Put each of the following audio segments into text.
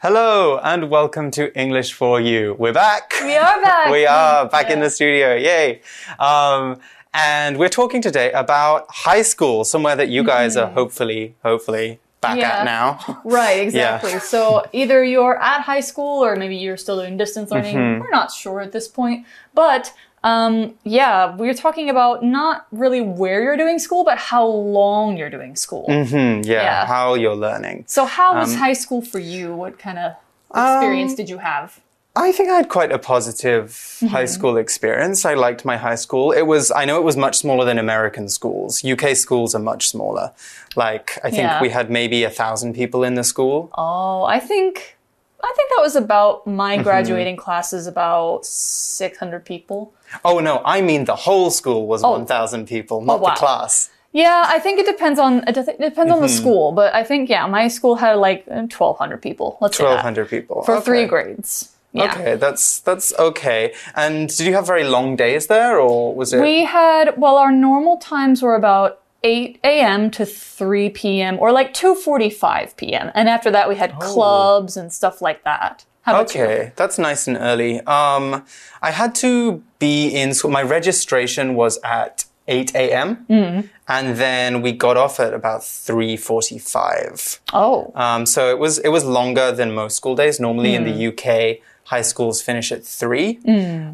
Hello and welcome to English for You. We're back. We are back. we are back in the studio. Yay. Um, and we're talking today about high school, somewhere that you guys are hopefully, hopefully back Mm-hmm. Yeah. at now. Right, exactly. So either you're at high school or maybe you're still doing distance learning. Mm-hmm. We're not sure at this point. But um, yeah, we're talking about not really where you're doing school, but how long you're doing school. Hmm, yeah, Yeah. how you're learning. So how was Um, high school for you? What kind of experience did you have? I think I had quite a positive Mm-hmm. high school experience. I liked my high school. It was, I know it was much smaller than American schools. UK schools are much smaller. Like, I think Yeah. we had maybe a thousand people in the school. Oh, I think I think that was about my Mm-hmm. graduating class is about 600 people. Oh no, I mean the whole school was 1,000 people, not Oh, wow. the class. Yeah, I think it depends on it dep- depends on the Mm-hmm. school, but I think yeah, my school had like uh, 1200 people. Let's say 1,200 people. for three grades. Yeah. Okay, that's that's okay. And did you have very long days there, or was it? We had well, our normal times were about 8 a.m. to 3 p.m. or like 2:45 p.m. And after that, we had clubs and stuff like that. How about you? Oh. okay, that's nice and early. Um, I had to be in school. My registration was at 8 a.m. Mm-hmm. and then we got off at about 3:45. Oh, Um, so it was it was longer than most school days. Normally in Hmm. the UK, high schools finish at three,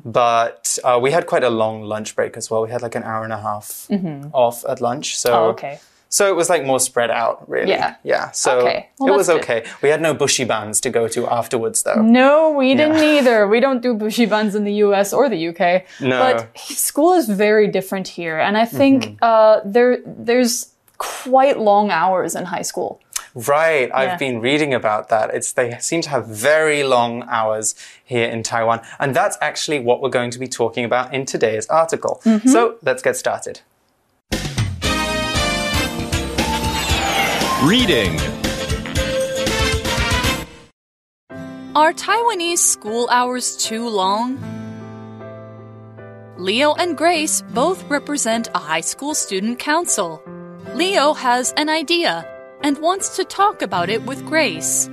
but uh, we had quite a long lunch break as well. We had like an hour and a half off at lunch. So oh, okay. So it was like more spread out, really. Yeah. Yeah. So Okay. Well, it was good. okay. We had no buxibans to go to afterwards, though. No, we didn't either. We don't do buxibans in the US or the UK. No. But school is very different here. And I think Mm-hmm. uh, there there's quite long hours in high school. Right. Yeah. I've been reading about that. It's they seem to have very long hours here in Taiwan, and that's actually what we're going to be talking about in today's article. Mm-hmm. So let's get started. Reading. Are Taiwanese school hours too long? Leo and Grace both represent a high school student council. Leo has an idea and wants to talk about it with Grace.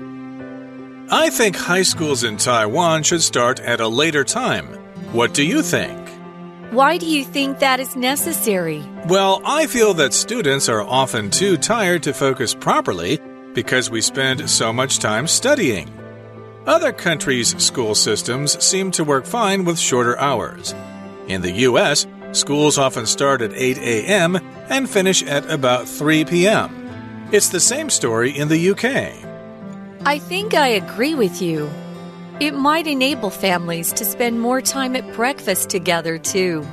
I think high schools in Taiwan should start at a later time. What do you think? Why do you think that is necessary? Well, I feel that students are often too tired to focus properly because we spend so much time studying. Other countries' school systems seem to work fine with shorter hours. In the US, schools often start at 8 a.m. and finish at about 3 p.m. It's the same story in the UK. I think I agree with you. It might enable families to spend more time at breakfast together, too.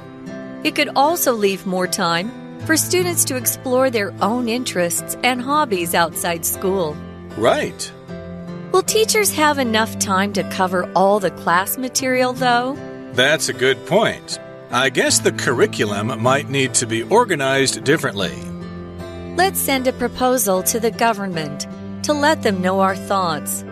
It could also leave more time for students to explore their own interests and hobbies outside school. Right. Will teachers have enough time to cover all the class material, though? That's a good point. I guess the curriculum might need to be organized differently. Let's send a proposal to the government to let them know our thoughts.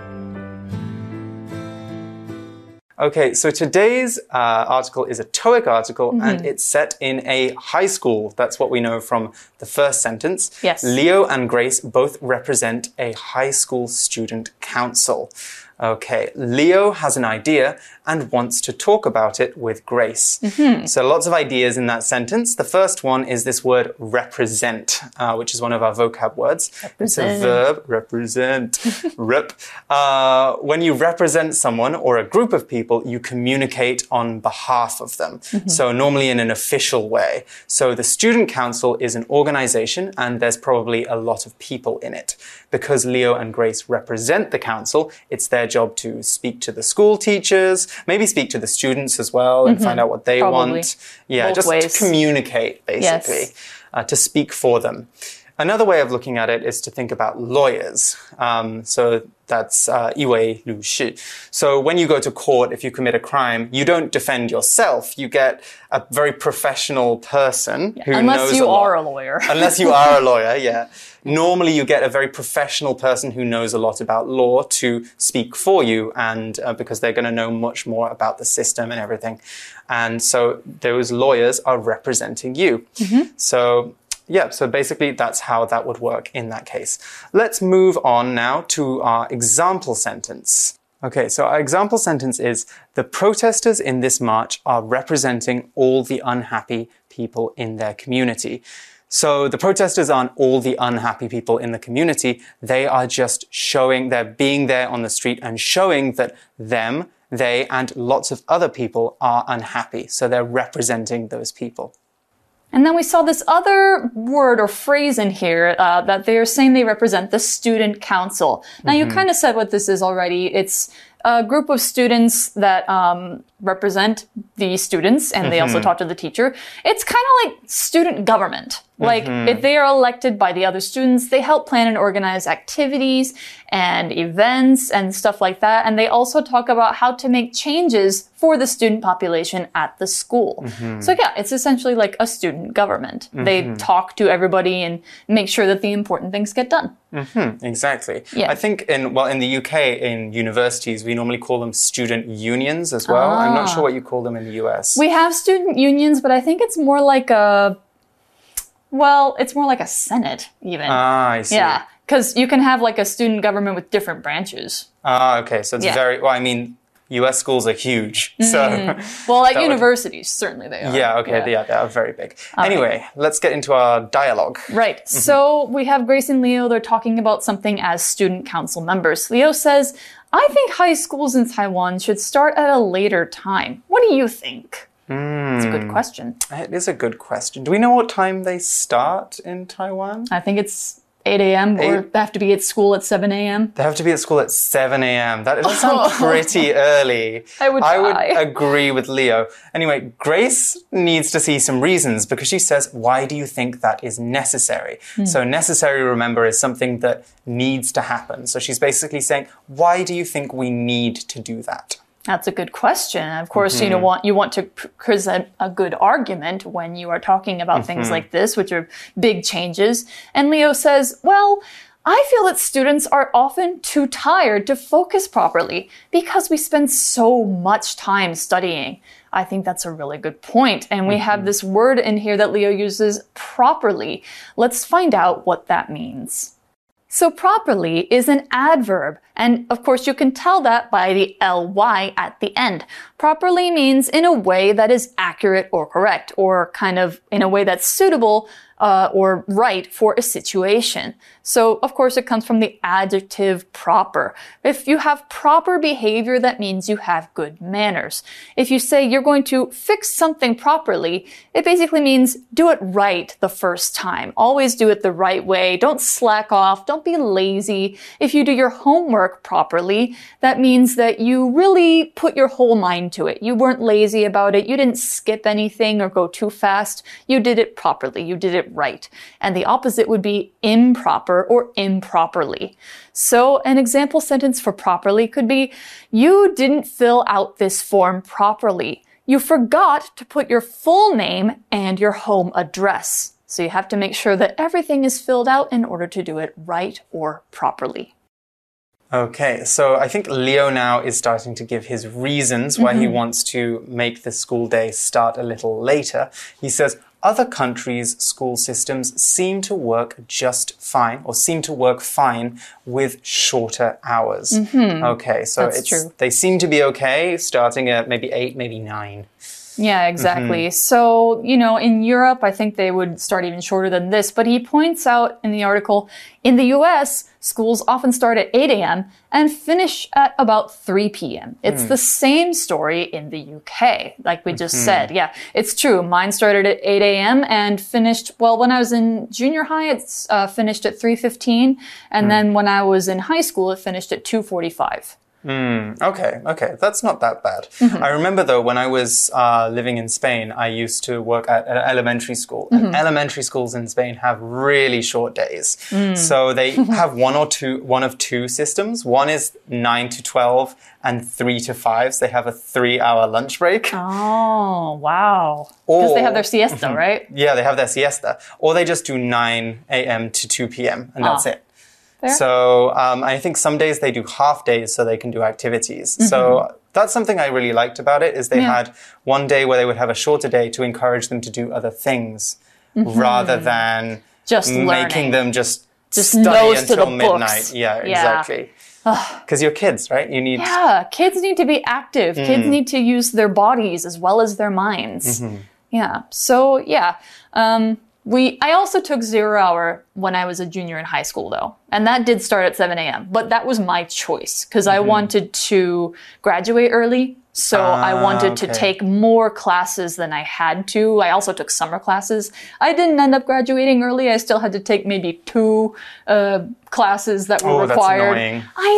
Okay, so today's uh, article is a TOEIC article Mm-hmm. and it's set in a high school. That's what we know from the first sentence. Yes. Leo and Grace both represent a high school student council. Okay, Leo has an idea and wants to talk about it with Grace. Mm-hmm. So lots of ideas in that sentence. The first one is this word represent, uh, which is one of our vocab words. It's a verb, represent, rep. Uh, when you represent someone or a group of people, you communicate on behalf of them. So normally in an official way. So the student council is an organization and there's probably a lot of people in it. Because Leo and Grace represent the council, it's their job to speak to the school teachers, maybe speak to the students as well and find out what they Probably. want. Yeah, Both just ways. to communicate basically Yes. uh, to speak for them. Another way of looking at it is to think about lawyers. Um, so that's uh, 一为律师. So when you go to court, if you commit a crime, you don't defend yourself. You get a very professional person who Unless knows you a lot. are a lawyer. Unless you are a lawyer, yeah. Normally, you get a very professional person who knows a lot about law to speak for you, and uh, because they're going to know much more about the system and everything. And so those lawyers are representing you. So yeah, so basically that's how that would work in that case. Let's move on now to our example sentence. Okay, so our example sentence is The protesters in this march are representing all the unhappy people in their community. So the protesters aren't all the unhappy people in the community. They are just showing, they're being there on the street and showing that them, they, and lots of other people are unhappy. So they're representing those people. And then we saw this other word or phrase in here uh, that they are saying they represent the student council. Now, you kind of said what this is already. It's a group of students that um, represent the students, and they also mm-hmm. talk to the teacher. It's kind of like student government. Like mm-hmm. if they are elected by the other students, they help plan and organize activities and events and stuff like that. And they also talk about how to make changes for the student population at the school. Mm-hmm. So yeah, it's essentially like a student government. They talk to everybody and make sure that the important things get done. Exactly. Yeah. I think in well in the UK in universities we normally call them student unions as well. I'm not sure what you call them in the US. We have student unions, but I think it's more like a, well, it's more like a senate even. ah, I see. yeah. Because you can have like a student government with different branches. Ah, okay. So it's Yeah. very well. I mean, US schools are huge, so Well, at That would- universities, certainly they are. yeah. Okay. Yeah. they are very big. Anyway, let's get into our dialogue. Right. Mm-hmm. So we have Grace and Leo. They're talking about something as student council members. Leo says, I think high schools in Taiwan should start at a later time. What do you think? It's a Hmm. good question. It is a good question. Do we know what time they start in Taiwan? I think it's 8 a.m. or they have to be at school at 7 a.m. They have to be at school at 7 a.m. That does sound pretty early. I would I would agree with Leo. Anyway, Grace needs to see some reasons because she says, Why do you think that is necessary? Hmm. So, necessary, remember, is something that needs to happen. So, she's basically saying, Why do you think we need to do that? That's a good question. Of course, Mm-hmm. you know, want you want to present a good argument when you are talking about Mm-hmm. things like this, which are big changes. And Leo says, "Well, I feel that students are often too tired to focus properly because we spend so much time studying." I think that's a really good point. And we Mm-hmm. have this word in here that Leo uses properly. Let's find out what that means. So properly is an adverb, and of course you can tell that by the ly at the end. Properly means in a way that is accurate or correct, or kind of in a way that's suitable uh, or right for a situation. So of course it comes from the adjective proper. If you have proper behavior, that means you have good manners. If you say you're going to fix something properly, it basically means do it right the first time. Always do it the right way. Don't slack off. Don't be lazy. If you do your homework properly, that means that you really put your whole mind to it. You weren't lazy about it. You didn't skip anything or go too fast. You did it properly. You did it right. And the opposite would be improper or improperly. So an example sentence for properly could be, you didn't fill out this form properly. You forgot to put your full name and your home address. So you have to make sure that everything is filled out in order to do it right or properly. Okay, so I think Leo now is starting to give his reasons why Mm-hmm. he wants to make the school day start a little later. He says, other countries' school systems seem to work just fine, or seem to work fine with shorter hours. Okay, so Mm-hmm. That's it's, true. they seem to be okay, starting at maybe eight, maybe nine. Yeah, mm-hmm. exactly. So, you know, in Europe, I think they would start even shorter than this. But he points out in the article, in the US, schools often start at 8 a.m. and finish at about 3 p.m. It's hmm. the same story in the UK, like we just mm-hmm. said. Yeah, it's true. Mine started at 8 a.m. and finished, well, when I was in junior high, it's uh, finished at 3.15. And hmm. then when I was in high school, it finished at 2.45. Okay, okay, that's not that bad. Mm-hmm. I remember though, when I was uh, living in Spain, I used to work at an elementary school. Mm-hmm. And elementary schools in Spain have really short days. Mm. So they have one or two, one of two systems. One is nine to 12 and three to five. So they have a three hour lunch break. Oh, wow. Because they have their siesta, right? Yeah, they have their siesta. Or they just do 9 a.m. to 2 p.m. and that's Ah. it. Fair. So um, I think some days they do half days so they can do activities. So that's something I really liked about it is they. Yeah. had one day where they would have a shorter day to encourage them to do other things. rather than Just making learning. them just, Just study until midnight. books. Yeah, Yeah. exactly. Because you're kids, right? You need Yeah, kids need to be active. Mm. Kids need to use their bodies as well as their minds. Mm-hmm. Yeah. So yeah, um, we. I also took zero hour when I was a junior in high school, though, and that did start at 7 a.m. But that was my choice because Mm-hmm. I wanted to graduate early. So I Ah, wanted to take more classes than I had to. I also took summer classes. I didn't end up graduating early. I still had to take maybe two uh, classes that were Oh, that's required. annoying. Mm-hmm. I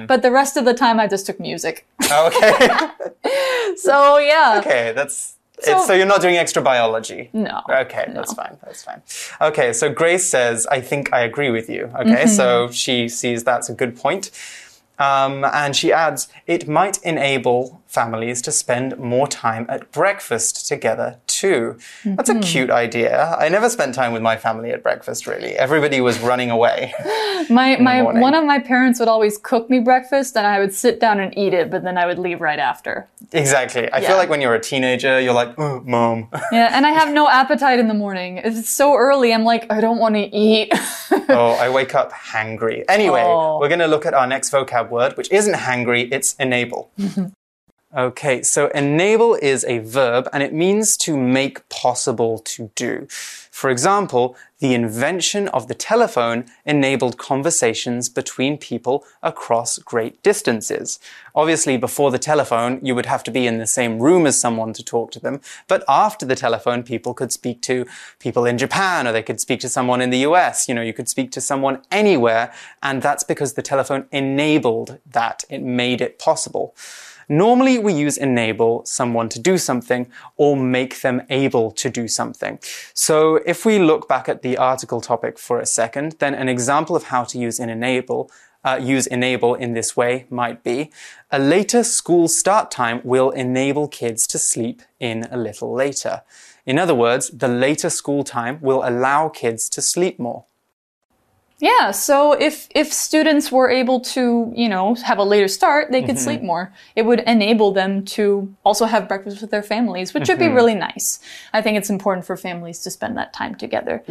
know, but the rest of the time I just took music. Okay. So yeah. okay, that's So- it's, so you're not doing extra biology. No. Okay, that's fine. That's fine. Okay, so Grace says, I think I agree with you. Okay, so she sees that's a good point. Um, and she adds, it might enable families to spend more time at breakfast together too. That's a mm-hmm. cute idea. I never spent time with my family at breakfast, really. Everybody was running away. My my one of my parents would always cook me breakfast and I would sit down and eat it, but then I would leave right after. exactly. I Yeah. feel like when you're a teenager, you're like, oh, mom. Yeah, and I have no appetite in the morning. If it's so early, I'm like, I don't want to eat. oh, I wake up hangry. Anyway, Oh. we're going to look at our next vocab word, which isn't hangry, it's enable. Okay, so enable is a verb and it means to make possible to do. For example, the invention of the telephone enabled conversations between people across great distances. Obviously, before the telephone, you would have to be in the same room as someone to talk to them. But after the telephone, people could speak to people in Japan or they could speak to someone in the US. You know, you could speak to someone anywhere. And that's because the telephone enabled that. It made it possible. Normally, we use enable someone to do something or make them able to do something. So if we look back at the article topic for a second, then an example of how to use an enable uh, use enable in this way might be a later school start time will enable kids to sleep in a little later. In other words, the later school time will allow kids to sleep more. Yeah, so if if students were able to, you know, have a later start, they could sleep more. It would enable them to also have breakfast with their families, which would be really nice. I think it's important for families to spend that time together.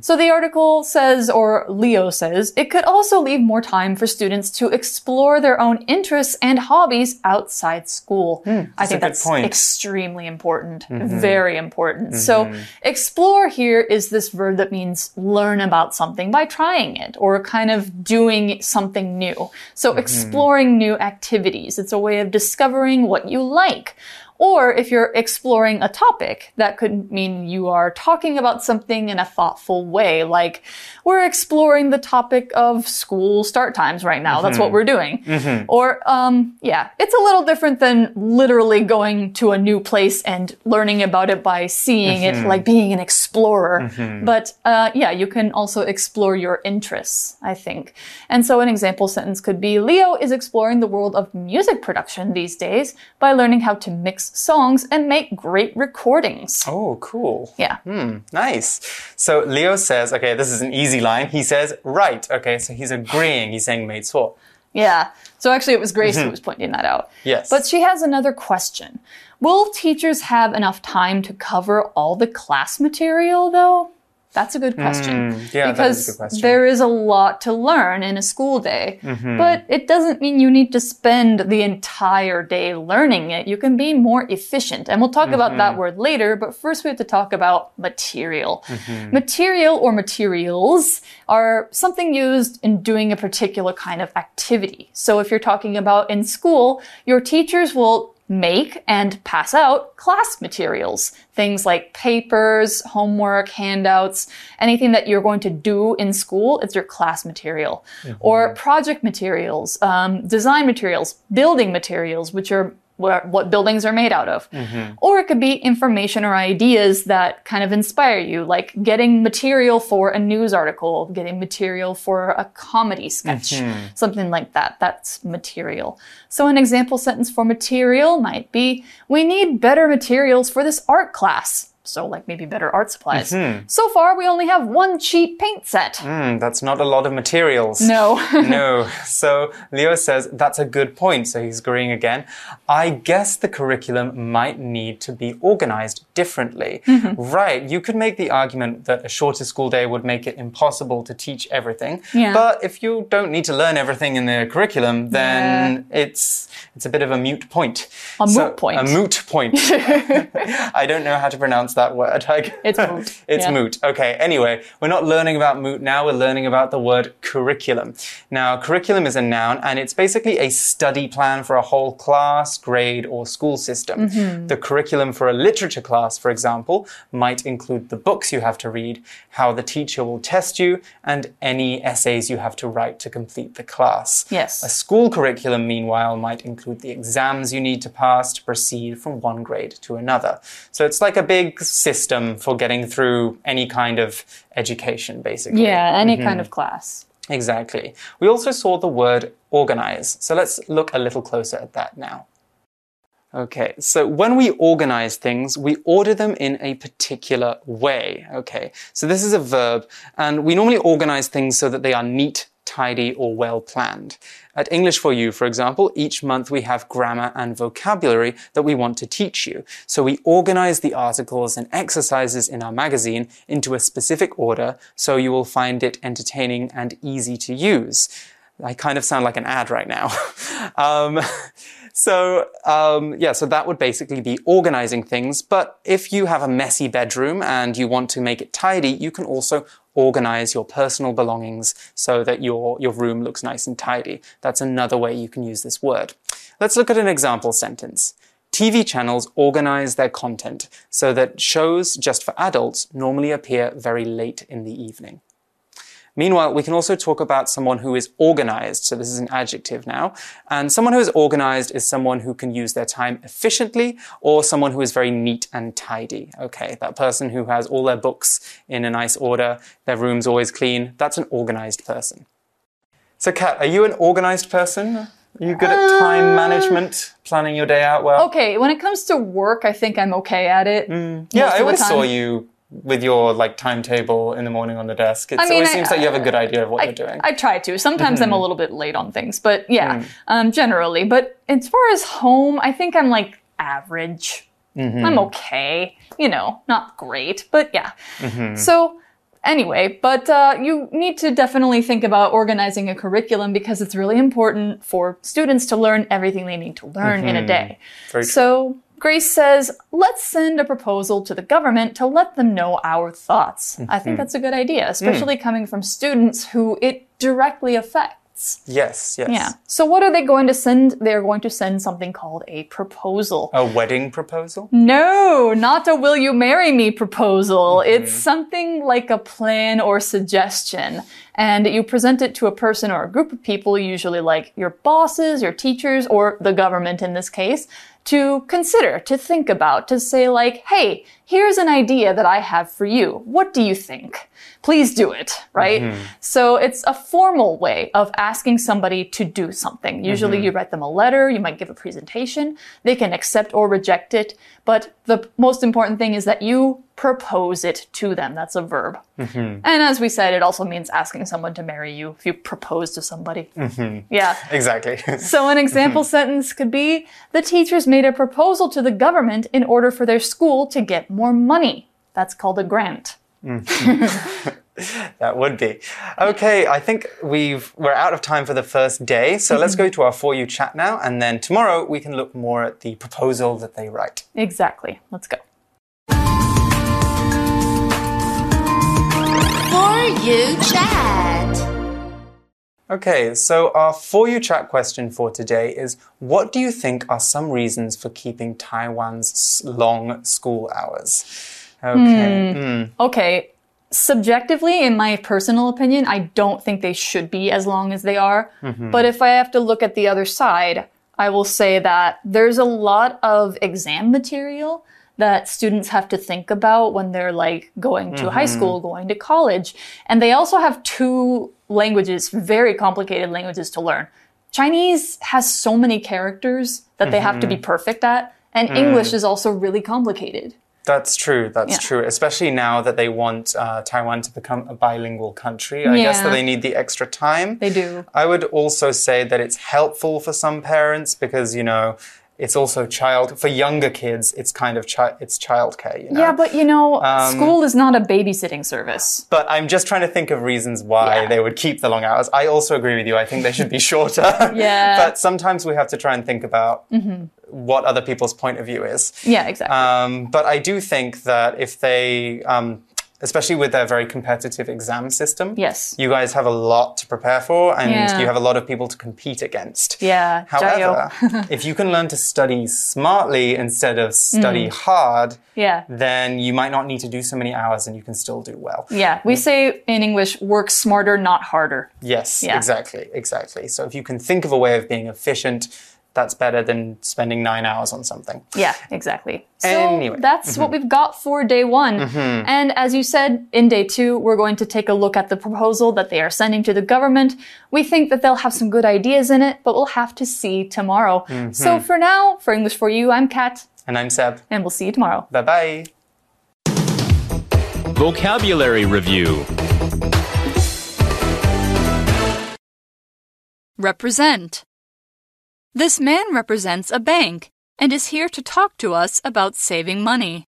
So the article says, or Leo says, it could also leave more time for students to explore their own interests and hobbies outside school. I think that's point. extremely important, very important. So explore here is this verb that means learn about something by trying it or kind of doing something new. So mm-hmm. exploring new activities. It's a way of discovering what you like. Or if you're exploring a topic, that could mean you are talking about something in a thoughtful way. Like, we're exploring the topic of school start times right now. That's what we're doing. Or, um, yeah, it's a little different than literally going to a new place and learning about it by seeing it, like being an explorer. But, uh, yeah, you can also explore your interests, I think. And so an example sentence could be, Leo is exploring the world of music production these days by learning how to mix songs and make great recordings. Oh, cool. Yeah. Hmm, Nice. So Leo says, okay, this is an easy line. He says, right. Okay, so he's agreeing. He's saying made swap. Yeah. So actually, it was Grace who was pointing that out. Yes. But she has another question. Will teachers have enough time to cover all the class material, though? That's a good question. Hmm, yeah, because good question. there is a lot to learn in a school day. Mm-hmm. But it doesn't mean you need to spend the entire day learning it. You can be more efficient. And we'll talk about that Mm-hmm. word later, but first we have to talk about material. Mm-hmm. Material or materials are something used in doing a particular kind of activity. So if you're talking about in school, your teachers will make and pass out class materials. Things like papers, homework, handouts, anything that you're going to do in school, it's your class material. Or project materials, um, design materials, building materials, which are where, what buildings are made out of. Mm-hmm. Or it could be information or ideas that kind of inspire you, like getting material for a news article, getting material for a comedy sketch, mm-hmm. something like that. That's material. So an example sentence for material might be, we need better materials for this art class. So, like maybe better art supplies. So far, we only have one cheap paint set. Hmm, that's not a lot of materials. No. no. So Leo says that's a good point. So he's agreeing again. I guess the curriculum might need to be organized differently. Right. You could make the argument that a shorter school day would make it impossible to teach everything. Yeah. But if you don't need to learn everything in the curriculum, then it's it's a bit of a mute point. A So- moot point. A moot point. I don't know how to pronounce that word. It's moot. it's Yeah. moot. Okay, anyway, we're not learning about moot now, we're learning about the word curriculum. Now, curriculum is a noun and it's basically a study plan for a whole class, grade, or school system. Mm-hmm. The curriculum for a literature class, for example, might include the books you have to read, how the teacher will test you, and any essays you have to write to complete the class. Yes. A school curriculum, meanwhile, might include the exams you need to pass to proceed from one grade to another. So it's like a big system for getting through any kind of education, basically. Yeah, any mm-hmm. kind of class. Exactly. We also saw the word organize. So let's look a little closer at that now. Okay, so when we organize things, we order them in a particular way. Okay, so this is a verb, and we normally organize things so that they are neat, tidy, or well planned. At English for You, for example, each month we have grammar and vocabulary that we want to teach you. So we organize the articles and exercises in our magazine into a specific order so you will find it entertaining and easy to use. I kind of sound like an ad right now. um, so, um, yeah, so that would basically be organizing things. But if you have a messy bedroom and you want to make it tidy, you can also organize your personal belongings so that your, your room looks nice and tidy. That's another way you can use this word. Let's look at an example sentence. TV channels organize their content so that shows just for adults normally appear very late in the evening. Meanwhile, we can also talk about someone who is organized. So this is an adjective now. And someone who is organized is someone who can use their time efficiently or someone who is very neat and tidy. Okay. That person who has all their books in a nice order, their room's always clean. That's an organized person. So Kat, are you an organized person? Are you good at time uh. management, planning your day out well? Okay, when it comes to work, I think I'm okay at it. Mm. Yeah, most I always saw you with your like timetable in the morning on the desk. It I mean, always I- seems like you have a good idea of what I, you're doing. I try to. Sometimes I'm a little bit late on things, but yeah, Mm. um, generally. But as far as home, I think I'm like average. Mm-hmm. I'm okay. You know, not great, but yeah. Mm-hmm. So anyway, but uh, you need to definitely think about organizing a curriculum because it's really important for students to learn everything they need to learn in a day. Mm-hmm. Very true. Grace says, let's send a proposal to the government to let them know our thoughts. I Mm-hmm. think that's a good idea, Mm. especially coming from students who it directly affects. yes, yes. Yeah. So what are they going to send? They're going to send something called a proposal. A wedding proposal? No, not a will you marry me proposal. Mm-hmm. It's something like a plan or suggestion. And you present it to a person or a group of people, usually like your bosses, your teachers, or the government in this case, to consider, to think about, to say like, hey, here's an idea that I have for you. What do you think? Please do it, right? Mm-hmm. So it's a formal way of asking somebody to do something. Usually mm-hmm. you write them a letter, you might give a presentation, they can accept or reject it, but the most important thing is that you propose it to them. That's a verb. Mm-hmm. And as we said, it also means asking someone to marry you if you propose to somebody. Mm-hmm. Yeah. Exactly. So an example mm-hmm. sentence could be the teachers made a proposal to the government in order for their school to get more money. That's called a grant. that would be. Okay, I think we've we're out of time for the first day, so let's go to our for you chat now, and then tomorrow we can look more at the proposal that they write. Exactly. Let's go. For you chat. Okay, so our for you chat question for today is what do you think are some reasons for keeping Taiwan's long school hours? Okay. mm, Okay. Subjectively, in my personal opinion, I don't think they should be as long as they are. But if I have to look at the other side, I will say that there's a lot of exam material that students have to think about when they're like going to high mm-hmm. school, going to college. And they also have two languages, very complicated languages to learn. Chinese has so many characters that they have to be mm-hmm. perfect at, and mm. English is also really complicated. That's true. That's Yeah. true. Especially now that they want uh, Taiwan to become a bilingual country. I guess that they need the extra time. They do. I would also say that it's helpful for some parents because, you know, it's also child for younger kids. It's kind of chi- it's childcare, you know. Yeah, but you know, Um, school is not a babysitting service. But I'm just trying to think of reasons why Yeah. they would keep the long hours. I also agree with you. I think they should be shorter. Yeah. Mm-hmm. But sometimes we have to try and think about what other people's point of view is. Yeah, exactly. Um, but I do think that if they, um, especially with their very competitive exam system, Yes. you guys have a lot to prepare for, and Yeah. you have a lot of people to compete against. yeah, However, if you can learn to study smartly instead of study mm. hard, yeah. then you might not need to do so many hours, and you can still do well. Yeah, we mm. say in English, work smarter, not harder. Yes, Yeah. exactly, exactly. So if you can think of a way of being efficient, that's better than spending nine hours on something. Yeah, exactly. So Anyway. Mm-hmm. that's what we've got for day one. And as you said, in day two, we're going to take a look at the proposal that they are sending to the government. We think that they'll have some good ideas in it, but we'll have to see tomorrow. Mm-hmm. So for now, for English for You, I'm Kat, And I'm Seb. and we'll see you tomorrow. Bye bye. Vocabulary Review Represent. This man represents a bank and is here to talk to us about saving money.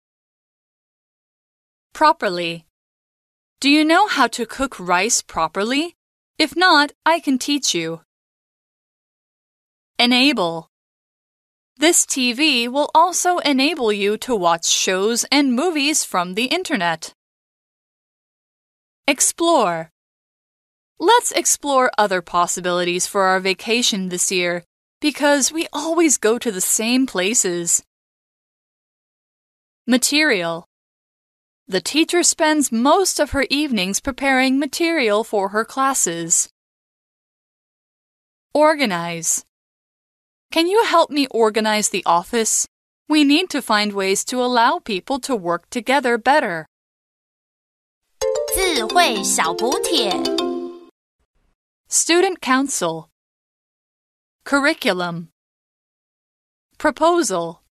Properly. Do you know how to cook rice properly? If not, I can teach you. Enable. This TV will also enable you to watch shows and movies from the internet. Explore. Let's explore other possibilities for our vacation this year because we always go to the same places. Material. The teacher spends most of her evenings preparing material for her classes. Organize. Can you help me organize the office? We need to find ways to allow people to work together better. 智慧小补帖。 Student Council Curriculum Proposal